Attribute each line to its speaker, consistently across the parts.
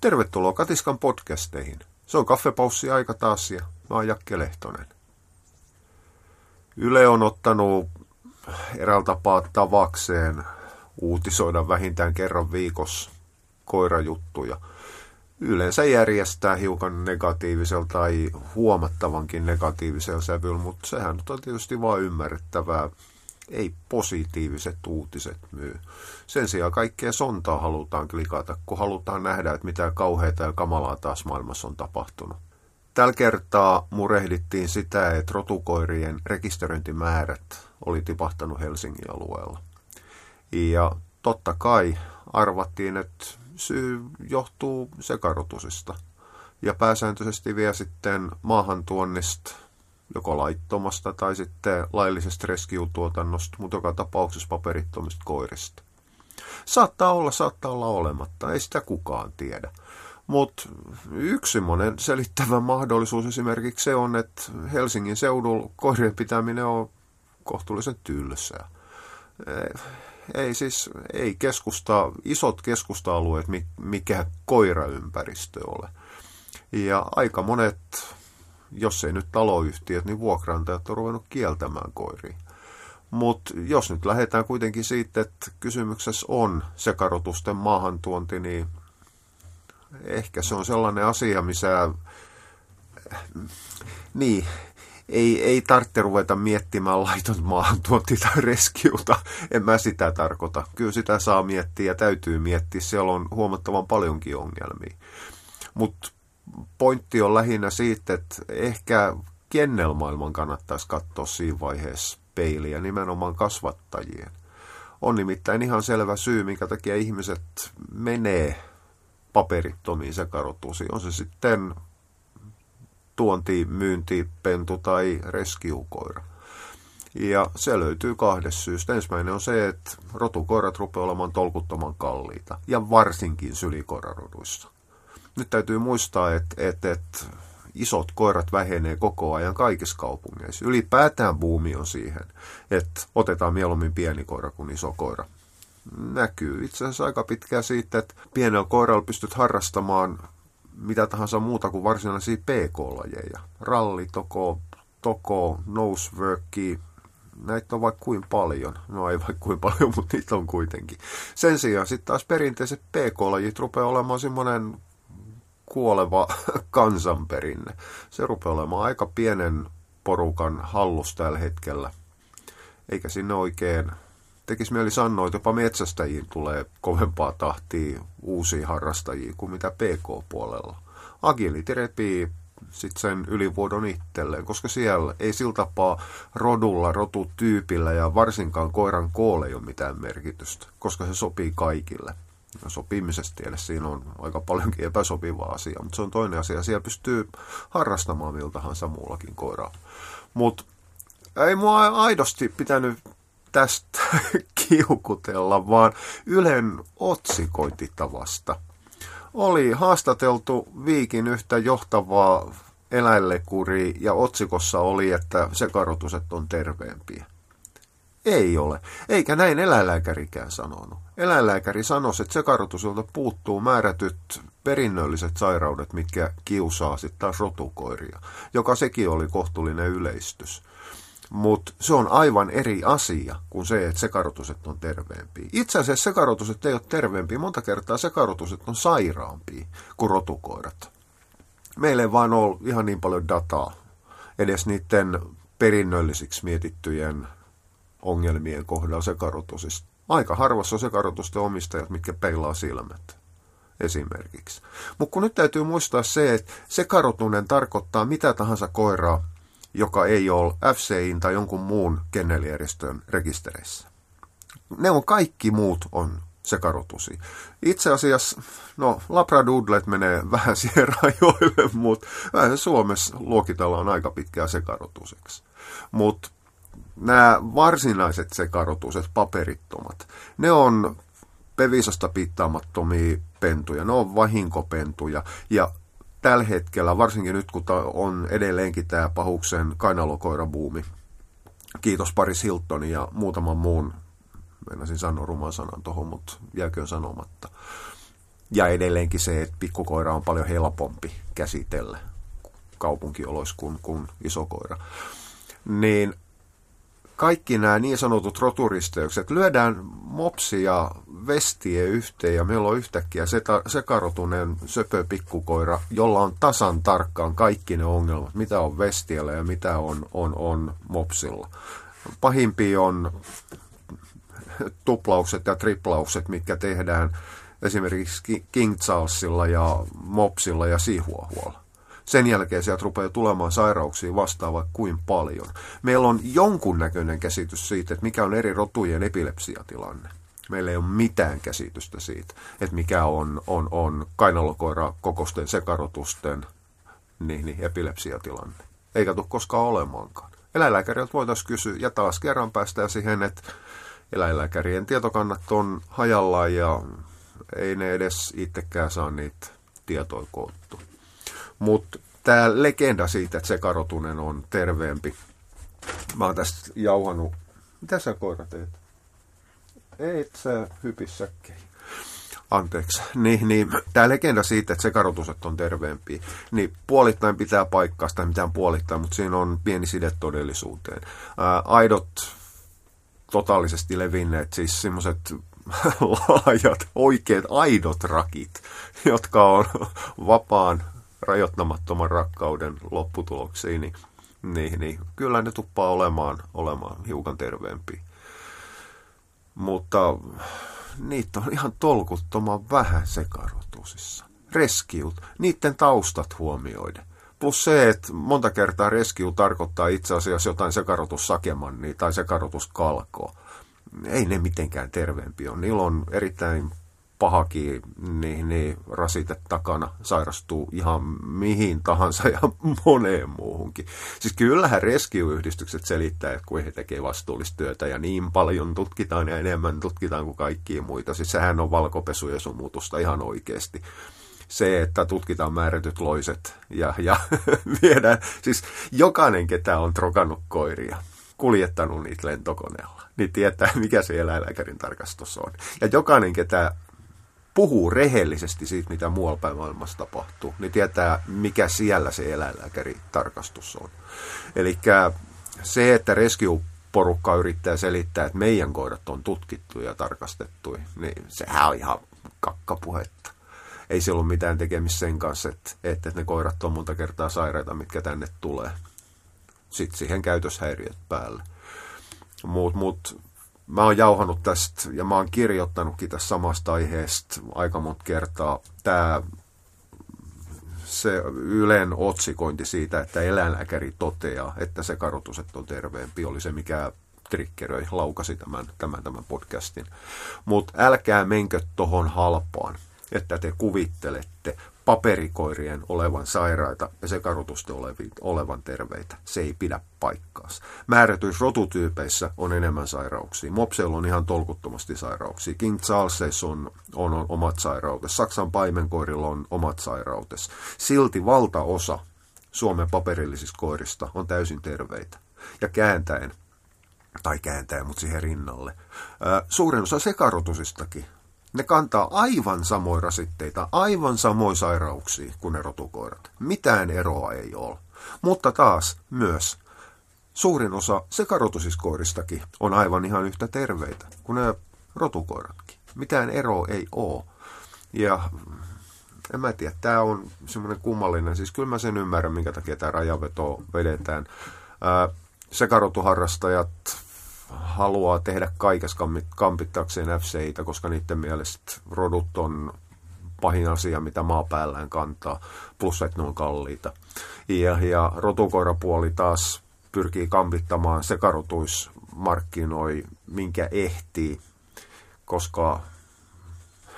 Speaker 1: Tervetuloa Katiskan podcasteihin. Se on kaffepaussi aika taas ja mä oon Jakke Lehtonen. Yle on ottanut eräällä tapaa tavakseen uutisoida vähintään kerran viikossa koirajuttuja. Yleensä järjestää hiukan negatiivisella tai huomattavankin negatiivisella sävyllä, mutta sehän on tietysti vain ymmärrettävää ei positiiviset uutiset myy. Sen sijaan kaikkea sontaa halutaan klikata, kun halutaan nähdä, että mitä kauheita ja kamalaa taas maailmassa on tapahtunut. Tällä kertaa murehdittiin sitä, että rotukoirien rekisteröintimäärät oli tipahtanut Helsingin alueella. Ja totta kai arvattiin, että syy johtuu sekarotusista. Ja pääsääntöisesti vielä sitten maahantuonnista joko laittomasta tai sitten laillisesta rescue-tuotannosta, mutta joka tapauksessa paperittomista koirista. Saattaa olla, saattaa olla olematta, ei sitä kukaan tiedä. Mutta yksi semmoinen selittävä mahdollisuus esimerkiksi se on, että Helsingin seudulla koirien pitäminen on kohtuullisen tylsää. Ei siis, ei keskusta, isot keskusta-alueet, mikä koiraympäristö ole. Ja aika monet jos ei nyt taloyhtiöt, niin vuokrantajat on ruvennut kieltämään koiria. Mutta jos nyt lähdetään kuitenkin siitä, että kysymyksessä on sekarotusten maahantuonti, niin ehkä se on sellainen asia, missä niin, ei, ei tarvitse ruveta miettimään laiton maahantuonti tai reskiuta. En mä sitä tarkoita. Kyllä sitä saa miettiä ja täytyy miettiä. Siellä on huomattavan paljonkin ongelmia. Mutta pointti on lähinnä siitä, että ehkä kennelmaailman kannattaisi katsoa siinä vaiheessa peiliä nimenomaan kasvattajien. On nimittäin ihan selvä syy, minkä takia ihmiset menee paperittomiin sekarotusiin. On se sitten tuonti, myynti, pentu tai reskiukoira. Ja se löytyy kahdesta syystä. Ensimmäinen on se, että rotukoirat rupeaa olemaan tolkuttoman kalliita. Ja varsinkin sylikoiraroduissa nyt täytyy muistaa, että, että, että isot koirat vähenee koko ajan kaikissa kaupungeissa. Ylipäätään buumi on siihen, että otetaan mieluummin pieni koira kuin iso koira. Näkyy itse asiassa aika pitkään siitä, että pienellä koiralla pystyt harrastamaan mitä tahansa muuta kuin varsinaisia PK-lajeja. Ralli, toko, toko, noseworki, näitä on vaikka kuin paljon. No ei vaikka kuin paljon, mutta niitä on kuitenkin. Sen sijaan sitten taas perinteiset PK-lajit rupeaa olemaan semmoinen kuoleva kansanperinne. Se rupeaa olemaan aika pienen porukan hallus tällä hetkellä. Eikä sinne oikein, tekisi mieli sanoa, että jopa metsästäjiin tulee kovempaa tahtia uusia harrastajia kuin mitä PK-puolella. Agility repii sitten sen ylivuodon itselleen, koska siellä ei sillä tapaa rodulla, rotutyypillä ja varsinkaan koiran koolle ei ole mitään merkitystä, koska se sopii kaikille sopimisesta tiedä, siinä on aika paljonkin epäsopivaa asiaa, mutta se on toinen asia. Siellä pystyy harrastamaan miltä tahansa muullakin koiraa. Mutta ei mua aidosti pitänyt tästä kiukutella, vaan Ylen otsikointitavasta. Oli haastateltu Viikin yhtä johtavaa eläinlekuri ja otsikossa oli, että sekarotuset on terveempiä. Ei ole, eikä näin eläinlääkärikään sanonut. Eläinlääkäri sanoi, että sekarotusilta puuttuu määrätyt perinnölliset sairaudet, mitkä kiusaa sitten taas rotukoiria, joka sekin oli kohtuullinen yleistys. Mutta se on aivan eri asia kuin se, että sekarotuset on terveempiä. Itse asiassa sekarotuset ei ole terveempiä. Monta kertaa sekarotuset on sairaampia kuin rotukoirat. Meillä ei vaan ole ihan niin paljon dataa edes niiden perinnöllisiksi mietittyjen ongelmien kohdalla sekarotusista. Aika harvassa on sekarotusten omistajat, mitkä peilaa silmät esimerkiksi. Mutta kun nyt täytyy muistaa se, että sekarotunen tarkoittaa mitä tahansa koiraa, joka ei ole FCIin tai jonkun muun kennelijärjestön rekistereissä. Ne on kaikki muut on sekarotusi. Itse asiassa, no Labradoodlet menee vähän siihen rajoille, mutta Suomessa luokitellaan aika pitkää sekarotuseksi. Mutta nämä varsinaiset sekarotuset, paperittomat, ne on pevisasta pittaamattomia pentuja, ne on vahinkopentuja ja tällä hetkellä, varsinkin nyt kun on edelleenkin tämä pahuksen kainalokoirabuumi, kiitos Paris Hilton ja muutaman muun, meinasin sanoa ruman sanan tuohon, mutta jääköön sanomatta, Ja edelleenkin se, että pikkukoira on paljon helpompi käsitellä kaupunkioloissa kuin, kuin iso koira. Niin kaikki nämä niin sanotut roturisteykset, lyödään mopsi ja vestie yhteen ja meillä on yhtäkkiä sekarotuneen söpö pikkukoira, jolla on tasan tarkkaan kaikki ne ongelmat, mitä on vestiellä ja mitä on, on, on mopsilla. Pahimpi on tuplaukset ja triplaukset, mitkä tehdään esimerkiksi King Charlesilla ja Mopsilla ja Sihuahualla. Sen jälkeen sieltä rupeaa tulemaan sairauksia vastaava kuin paljon. Meillä on jonkunnäköinen käsitys siitä, että mikä on eri rotujen epilepsiatilanne. Meillä ei ole mitään käsitystä siitä, että mikä on, on, on kainalokoira kokosten sekarotusten niin, niin, epilepsiatilanne. Eikä tule koskaan olemaankaan. Eläinlääkäriltä voitaisiin kysyä, ja taas kerran päästään siihen, että eläinlääkärien tietokannat on hajallaan ja ei ne edes itsekään saa niitä tietoja koottua. Mutta tämä legenda siitä, että se karotunen on terveempi. Mä oon tästä jauhanut. Mitä sä koira teet? Ei sä hypissäkään. Anteeksi. Niin, niin, tämä legenda siitä, että sekarotuset on terveempiä, niin puolittain pitää paikkaa sitä mitään puolittain, mutta siinä on pieni side todellisuuteen. Ää, aidot totaalisesti levinneet, siis semmoiset laajat, oikeat, aidot rakit, jotka on vapaan rajoittamattoman rakkauden lopputuloksiin, niin, niin, niin kyllä ne tuppaa olemaan, olemaan hiukan terveempiä. Mutta niitä on ihan tolkuttoman vähän sekarotusissa. Reskiut, niiden taustat huomioiden. Plus se, että monta kertaa reskiu tarkoittaa itse asiassa jotain sekarotussakemannia tai sekarotuskalkoa. Ei ne mitenkään terveempi ole. Niillä on erittäin pahakin niin, niin rasite takana sairastuu ihan mihin tahansa ja moneen muuhunkin. Siis kyllähän rescue-yhdistykset selittää, että kun he tekee vastuullista työtä ja niin paljon tutkitaan ja enemmän tutkitaan kuin kaikkia muita. Siis sehän on valkopesu ja sumutusta ihan oikeasti se, että tutkitaan määrätyt loiset ja, ja viedään, siis jokainen, ketä on trokannut koiria, kuljettanut niitä lentokoneella, niin tietää, mikä se eläinlääkärin tarkastus on. Ja jokainen, ketä puhuu rehellisesti siitä, mitä muualla päin maailmassa tapahtuu, niin tietää, mikä siellä se eläinlääkäritarkastus on. Eli se, että rescue-porukka yrittää selittää, että meidän koirat on tutkittu ja tarkastettu, niin sehän on ihan kakkapuhetta. Ei se ollut mitään tekemistä sen kanssa, että, että ne koirat on monta kertaa sairaita, mitkä tänne tulee. Sitten siihen käytöshäiriöt päälle. Mutta mut, mä oon jauhanut tästä ja mä oon kirjoittanutkin tästä samasta aiheesta aika monta kertaa. Tämä se Ylen otsikointi siitä, että eläinlääkäri toteaa, että se karotuset on terveempi, oli se, mikä triggeröi, laukasi tämän, tämän, tämän podcastin. Mutta älkää menkö tohon halpaan, että te kuvittelette, paperikoirien olevan sairaita ja sekarotusten olevan terveitä. Se ei pidä paikkaansa. Määrätyissä rotutyypeissä on enemmän sairauksia. Mopseilla on ihan tolkuttomasti sairauksia. King Charles on, on, on omat sairautensa. Saksan paimenkoirilla on omat sairautensa. Silti valtaosa Suomen paperillisista koirista on täysin terveitä. Ja kääntäen, tai kääntäen, mutta siihen rinnalle. suurin osa sekarotusistakin ne kantaa aivan samoja rasitteita, aivan samoja sairauksia kuin ne rotukoirat. Mitään eroa ei ole. Mutta taas myös suurin osa sekarotusiskoiristakin on aivan ihan yhtä terveitä kuin ne rotukoiratkin. Mitään eroa ei ole. Ja en mä tiedä, tämä on semmoinen kummallinen, siis kyllä mä sen ymmärrän, minkä takia tämä rajaveto vedetään. Ää, sekarotuharrastajat haluaa tehdä kaikessa kampittaakseen FCitä, koska niiden mielestä rodut on pahin asia, mitä maapäällään kantaa, plus että ne on kalliita. Ja, ja rotukoirapuoli taas pyrkii kampittamaan sekarotuismarkkinoi, minkä ehtii, koska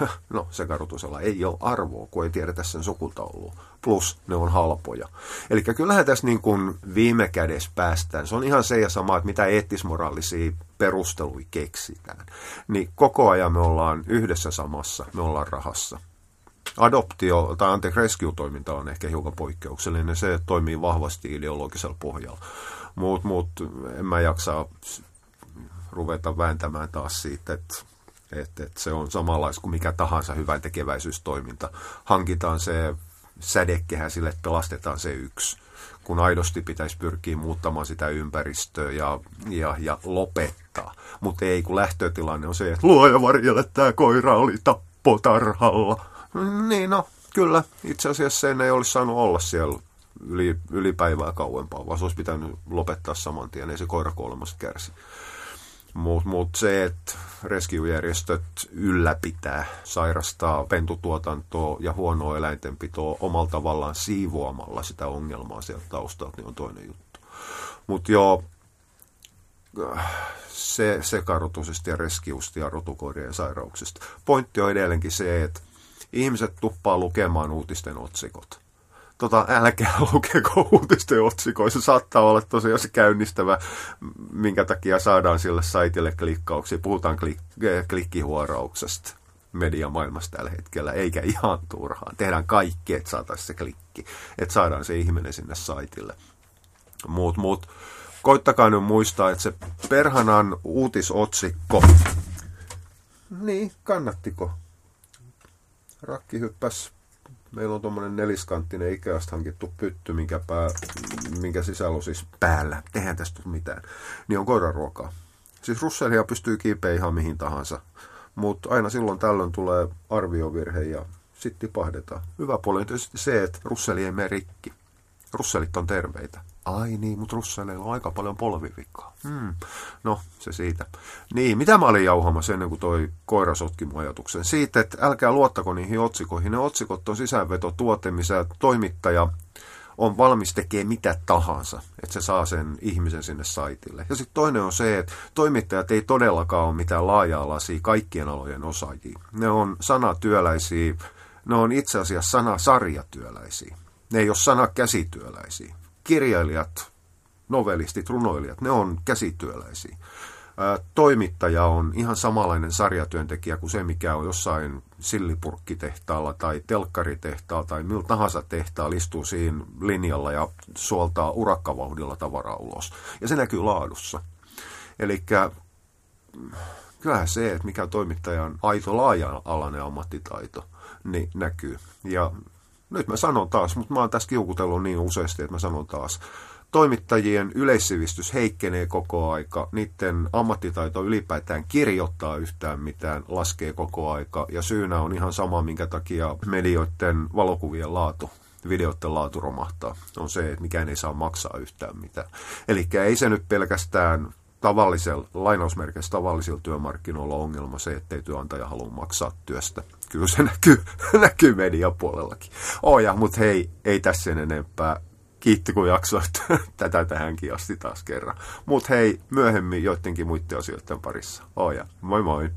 Speaker 1: no sekarotusella ei ole arvoa, kun ei tiedetä sen sukutaulua plus ne on halpoja. Eli kyllähän tässä niin kuin viime kädessä päästään. Se on ihan se ja sama, että mitä eettismoraalisia perusteluja keksitään. Niin koko ajan me ollaan yhdessä samassa, me ollaan rahassa. Adoptio tai anteeksi rescue-toiminta on ehkä hiukan poikkeuksellinen. Se toimii vahvasti ideologisella pohjalla. Mutta mut, en mä jaksa ruveta vääntämään taas siitä, että että et se on samanlaista kuin mikä tahansa hyvän tekeväisyystoiminta. Hankitaan se sädekehä sille, pelastetaan se yksi kun aidosti pitäisi pyrkiä muuttamaan sitä ympäristöä ja, ja, ja lopettaa. Mutta ei, kun lähtötilanne on se, että luoja varjelle tämä koira oli tappotarhalla. Niin no, kyllä. Itse asiassa sen ei olisi saanut olla siellä yli, yli päivää kauempaa, vaan se olisi pitänyt lopettaa saman tien, ei se koira kuolemasta kärsi. Mutta mut se, että rescue-järjestöt ylläpitää, sairastaa pentutuotantoa ja huonoa eläintenpitoa omalla tavallaan siivoamalla sitä ongelmaa sieltä taustalta, niin on toinen juttu. Mutta joo, se sekarotusista ja reskiusta ja rotukoirien sairauksista. Pointti on edelleenkin se, että ihmiset tuppaa lukemaan uutisten otsikot tota, älkää lukeko uutisten otsikoissa. Saattaa olla tosiaan se käynnistävä, minkä takia saadaan sille saitille klikkauksia. Puhutaan klik- eh, klikkihuorauksesta mediamaailmassa tällä hetkellä, eikä ihan turhaan. Tehdään kaikki, että saataisiin se klikki, että saadaan se ihminen sinne saitille. Muut, muut. Koittakaa nyt muistaa, että se perhanan uutisotsikko, niin kannattiko? Rakki hyppäs meillä on tuommoinen neliskanttinen Ikeasta hankittu pytty, minkä, pää, minkä sisällä on siis päällä, tehdään tästä mitään, niin on koiraruokaa. Siis russelia pystyy kiipeä ihan mihin tahansa, mutta aina silloin tällöin tulee arviovirhe ja sitten tipahdetaan. Hyvä puoli on tietysti se, että russeli ei mene rikki. Russelit on terveitä. Ai niin, mutta russeleilla on aika paljon polvivikkaa. Hmm. No, se siitä. Niin, mitä mä olin jauhamassa ennen kuin toi koira sotki mun ajatuksen? Siitä, että älkää luottako niihin otsikoihin. Ne otsikot on sisäänvetotuote, missä toimittaja on valmis tekemään mitä tahansa, että se saa sen ihmisen sinne saitille. Ja sitten toinen on se, että toimittajat ei todellakaan ole mitään laaja-alaisia kaikkien alojen osaajia. Ne on sanatyöläisiä, ne on itse asiassa sanasarjatyöläisiä. Ne ei ole sanakäsityöläisiä kirjailijat, novelistit, runoilijat, ne on käsityöläisiä. Toimittaja on ihan samanlainen sarjatyöntekijä kuin se, mikä on jossain sillipurkkitehtaalla tai telkkaritehtaalla tai millä tahansa tehtaalla istuu siinä linjalla ja suoltaa urakkavauhdilla tavaraa ulos. Ja se näkyy laadussa. Eli kyllähän se, että mikä toimittajan aito laaja-alainen ammattitaito, niin näkyy. Ja nyt mä sanon taas, mutta mä oon tässä kiukutellut niin useasti, että mä sanon taas. Toimittajien yleissivistys heikkenee koko aika, niiden ammattitaito ylipäätään kirjoittaa yhtään mitään laskee koko aika, ja syynä on ihan sama, minkä takia medioiden valokuvien laatu videoiden laatu romahtaa, on se, että mikään ei saa maksaa yhtään mitään. Eli ei se nyt pelkästään tavallisella, lainausmerkeissä tavallisilla työmarkkinoilla ongelma se, ettei työnantaja halua maksaa työstä. Kyllä se näkyy, näkyy mediapuolellakin. Oja, mutta hei, ei tässä sen enempää. Kiitti kun jaksoit tätä tähänkin asti taas kerran. Mutta hei, myöhemmin joidenkin muiden asioiden parissa. Oja, moi moi.